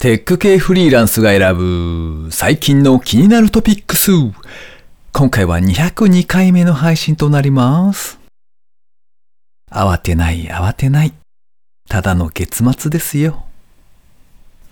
テック系フリーランスが選ぶ最近の気になるトピックス。今回は202回目の配信となります。慌てない慌てない。ただの月末ですよ。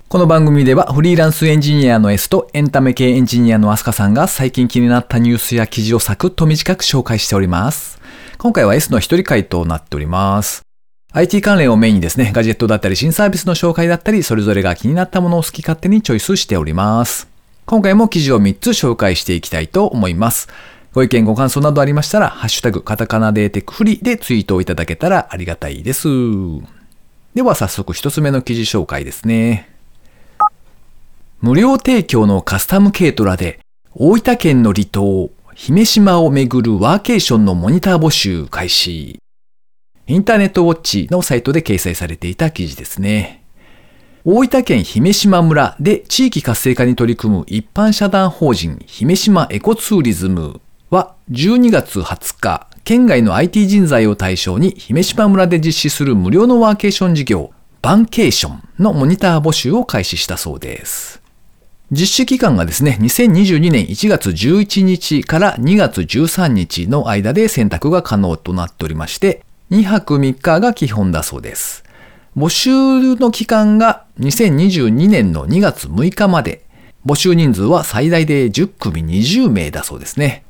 この番組ではフリーランスエンジニアの S とエンタメ系エンジニアのアスカさんが最近気になったニュースや記事をサクッと短く紹介しております。今回は S の一人回となっております。IT 関連をメインにですね、ガジェットだったり新サービスの紹介だったり、それぞれが気になったものを好き勝手にチョイスしております。今回も記事を3つ紹介していきたいと思います。ご意見ご感想などありましたら、ハッシュタグカタカナでテクフリでツイートをいただけたらありがたいです。では早速一つ目の記事紹介ですね。無料提供のカスタム軽トラで大分県の離島、姫島をめぐるワーケーションのモニター募集開始。インターネットウォッチのサイトで掲載されていた記事ですね。大分県姫島村で地域活性化に取り組む一般社団法人姫島エコツーリズムは12月20日、県外の IT 人材を対象に姫島村で実施する無料のワーケーション事業、バンケーションのモニター募集を開始したそうです。実施期間がですね、2022年1月11日から2月13日の間で選択が可能となっておりまして、2泊3日が基本だそうです。募集の期間が2022年の2月6日まで、募集人数は最大で10組20名だそうですね。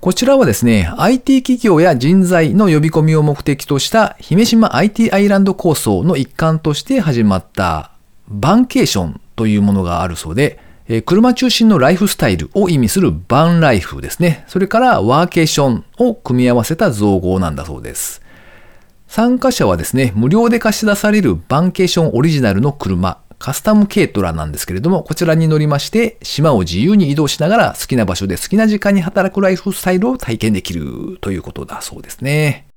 こちらはですね、IT 企業や人材の呼び込みを目的とした姫島 IT アイランド構想の一環として始まったバンケーションというものがあるそうで、車中心のライフスタイルを意味するバンライフですね。それからワーケーションを組み合わせた造語なんだそうです。参加者はですね、無料で貸し出されるバンケーションオリジナルの車、カスタム軽トラなんですけれども、こちらに乗りまして、島を自由に移動しながら好きな場所で好きな時間に働くライフスタイルを体験できるということだそうですね。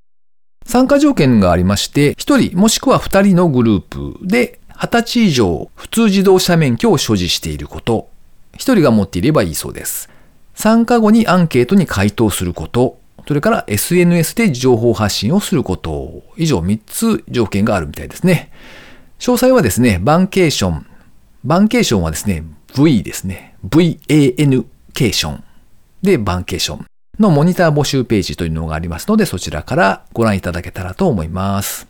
参加条件がありまして、1人もしくは2人のグループで、20歳以上普通自動車免許を所持していること、1人が持っていればいいそうです。参加後にアンケートに回答すること、それから SNS で情報発信をすること、以上3つ条件があるみたいですね。詳細はですね、バンケーション。バンケーションはですね、V ですね。VAN ケーションでバンケーションのモニター募集ページというのがありますので、そちらからご覧いただけたらと思います。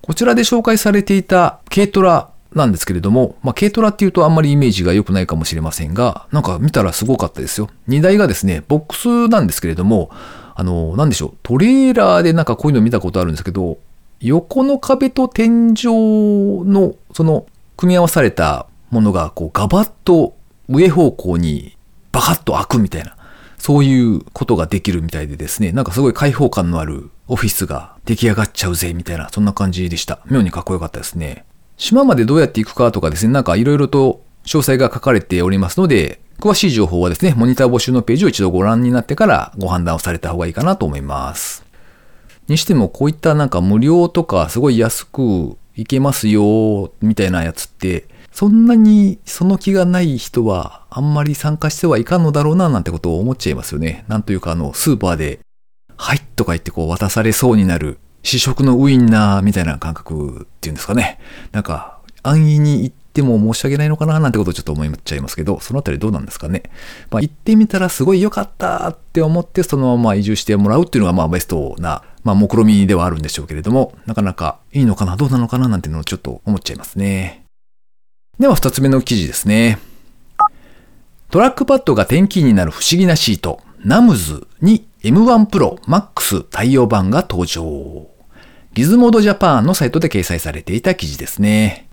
こちらで紹介されていた軽トラなんですけれども、まあ、軽トラっていうとあんまりイメージが良くないかもしれませんが、なんか見たらすごかったですよ。荷台がですね、ボックスなんですけれども、あの、なんでしょう、トレーラーでなんかこういうの見たことあるんですけど、横の壁と天井のその組み合わされたものがこうガバッと上方向にバカッと開くみたいな、そういうことができるみたいでですね、なんかすごい開放感のあるオフィスが出来上がっちゃうぜみたいな、そんな感じでした。妙にかっこよかったですね。島までどうやって行くかとかですね、なんかいろいろと詳細が書かれておりますので、詳しい情報はですね、モニター募集のページを一度ご覧になってからご判断をされた方がいいかなと思います。にしてもこういったなんか無料とかすごい安く行けますよみたいなやつって、そんなにその気がない人はあんまり参加してはいかんのだろうななんてことを思っちゃいますよね。なんというかあの、スーパーで、はいとか言ってこう渡されそうになる試食のウインナーみたいな感覚っていうんですかね。なんか、安易に行っても申し訳ないのかななんてことをちょっと思っちゃいますけど、そのあたりどうなんですかね。まあ行ってみたらすごい良かったって思ってそのまま移住してもらうっていうのがまあベストな、まあ目論みではあるんでしょうけれども、なかなかいいのかなどうなのかななんていうのをちょっと思っちゃいますね。では二つ目の記事ですね。トラックパッドがテンキーになる不思議なシート、 NUMS に M1 Pro Max 対応版が登場。ギズモードジャパンのサイトで掲載されていた記事ですね。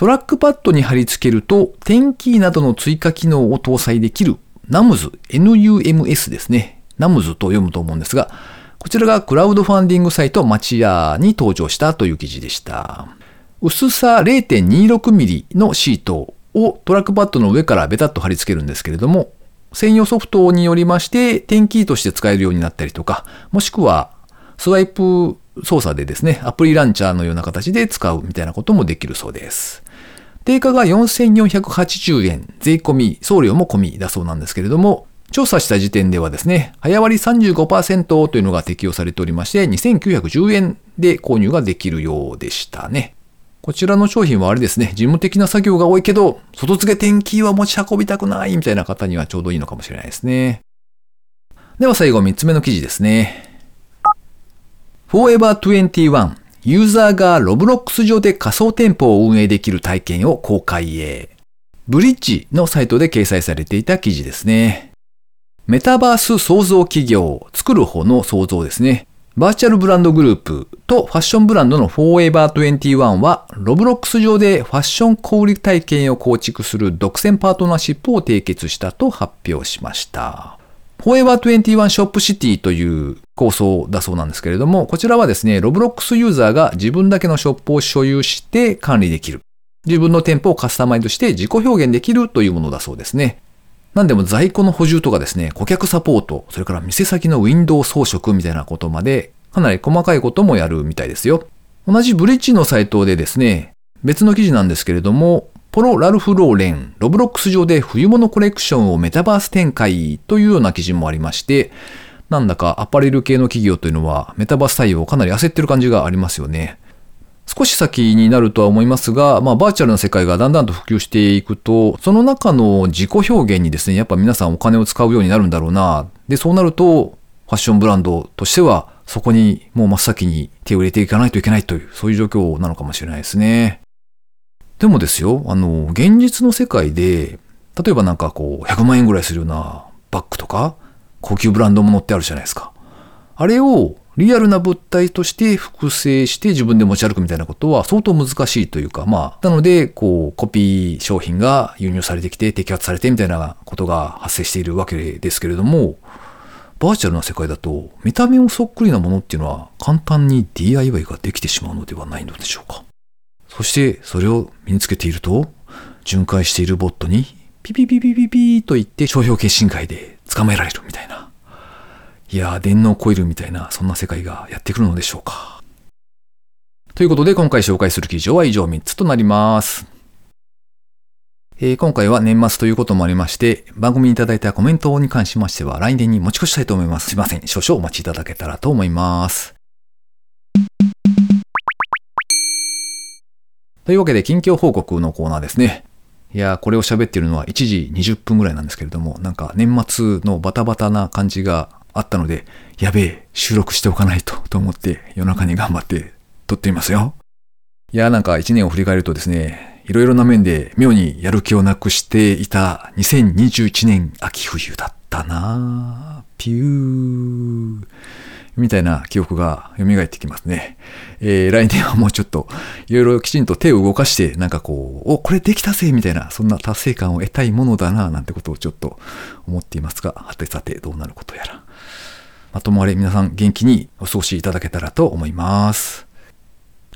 トラックパッドに貼り付けると、テンキーなどの追加機能を搭載できる NAMS、NUMS ですね。NAMS と読むと思うんですが、こちらがクラウドファンディングサイトマチヤに登場したという記事でした。薄さ 0.26mm のシートをトラックパッドの上からベタッと貼り付けるんですけれども、専用ソフトによりまして、点キーとして使えるようになったりとか、もしくはスワイプ操作でですね、アプリランチャーのような形で使うみたいなこともできるそうです。定価が4480円、税込み、送料も込みだそうなんですけれども、調査した時点ではですね、早割り35%というのが適用されておりまして、2910円で購入ができるようでしたね。こちらの商品はあれですね、事務的な作業が多いけど、外付け天気は持ち運びたくないみたいな方にはちょうどいいのかもしれないですね。では最後3つ目の記事ですね。Forever21 ユーザーがロブロックス上で仮想店舗を運営できる体験を公開へ。ブリッジのサイトで掲載されていた記事ですね。メタバース創造企業、作る方の創造ですね。バーチャルブランドグループとファッションブランドの Forever21 は、 Roblox 上でファッション小売体験を構築する独占パートナーシップを締結したと発表しました。Forever21 ショップシティという構想だそうなんですけれども、こちらはですね、 Roblox ユーザーが自分だけのショップを所有して管理できる。自分の店舗をカスタマイズして自己表現できるというものだそうですね。なんでも在庫の補充とかですね、顧客サポート、それから店先のウィンドウ装飾みたいなことまで、かなり細かいこともやるみたいですよ。同じブリッジのサイトでですね、別の記事なんですけれども、ポロ・ラルフ・ローレン、ロブロックス上で冬物コレクションをメタバース展開というような記事もありまして、なんだかアパレル系の企業というのはメタバース対応かなり焦ってる感じがありますよね。少し先になるとは思いますが、まあ、バーチャルな世界がだんだんと普及していくと、その中の自己表現にですね、やっぱ皆さんお金を使うようになるんだろうな。で、そうなると、ファッションブランドとしては、そこにもう真っ先に手を入れていかないといけないという、そういう状況なのかもしれないですね。でもですよ、あの、現実の世界で、例えばなんかこう、100万円ぐらいするようなバッグとか、高級ブランドものってあるじゃないですか。あれをリアルな物体として複製して自分で持ち歩くみたいなことは相当難しいというか、まあ、なので、こう、コピー商品が輸入されてきて摘発されてみたいなことが発生しているわけですけれども、バーチャルな世界だと見た目もそっくりなものっていうのは簡単に DIY ができてしまうのではないのでしょうか。そしてそれを身につけていると、巡回しているボットにピピピピピピと言って商標決心会で捕まえられるみたいな。いやー、電脳コイルみたいな、そんな世界がやってくるのでしょうか。ということで今回紹介する記事は以上3つとなります。えー、今回は年末ということもありまして、番組にいただいたコメントに関しましては来年に持ち越したいと思います。すいません。少々お待ちいただけたらと思います。というわけで、近況報告のコーナーですね。いやこれを喋っているのは1時20分ぐらいなんですけれども、なんか年末のバタバタな感じがあったので、やべえ、収録しておかないと、と思って夜中に頑張って撮っていますよ。いやなんか1年を振り返るとですね、いろいろな面で妙にやる気をなくしていた2021年秋冬だったなピュー。みたいな記憶が蘇ってきますね。えー、来年はもうちょっと、いろいろきちんと手を動かして、なんかこう、お、これできたぜみたいな、そんな達成感を得たいものだな、なんてことをちょっと思っていますが、はてさてどうなることやら。まともあれ皆さん元気にお過ごしいただけたらと思います。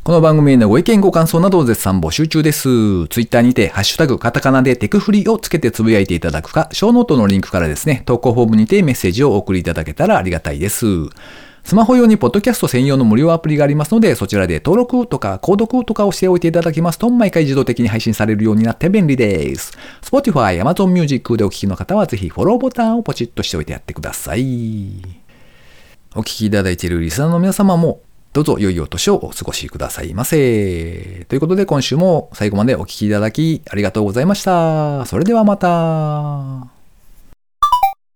この番組へのご意見ご感想などを絶賛募集中です。ツイッターにて、ハッシュタグ、カタカナでテクフリをつけてつぶやいていただくか、ショーノートのリンクからですね、投稿フォームにてメッセージをお送りいただけたらありがたいです。スマホ用にポッドキャスト専用の無料アプリがありますので、そちらで登録とか購読とかをしておいていただきますと、毎回自動的に配信されるようになって便利です。Spotify、Amazon Music でお聴きの方は、ぜひフォローボタンをポチッとしておいてやってください。お聴きいただいているリスナーの皆様も、どうぞ良いお年をお過ごしくださいませ。ということで今週も最後までお聴きいただきありがとうございました。それではまた。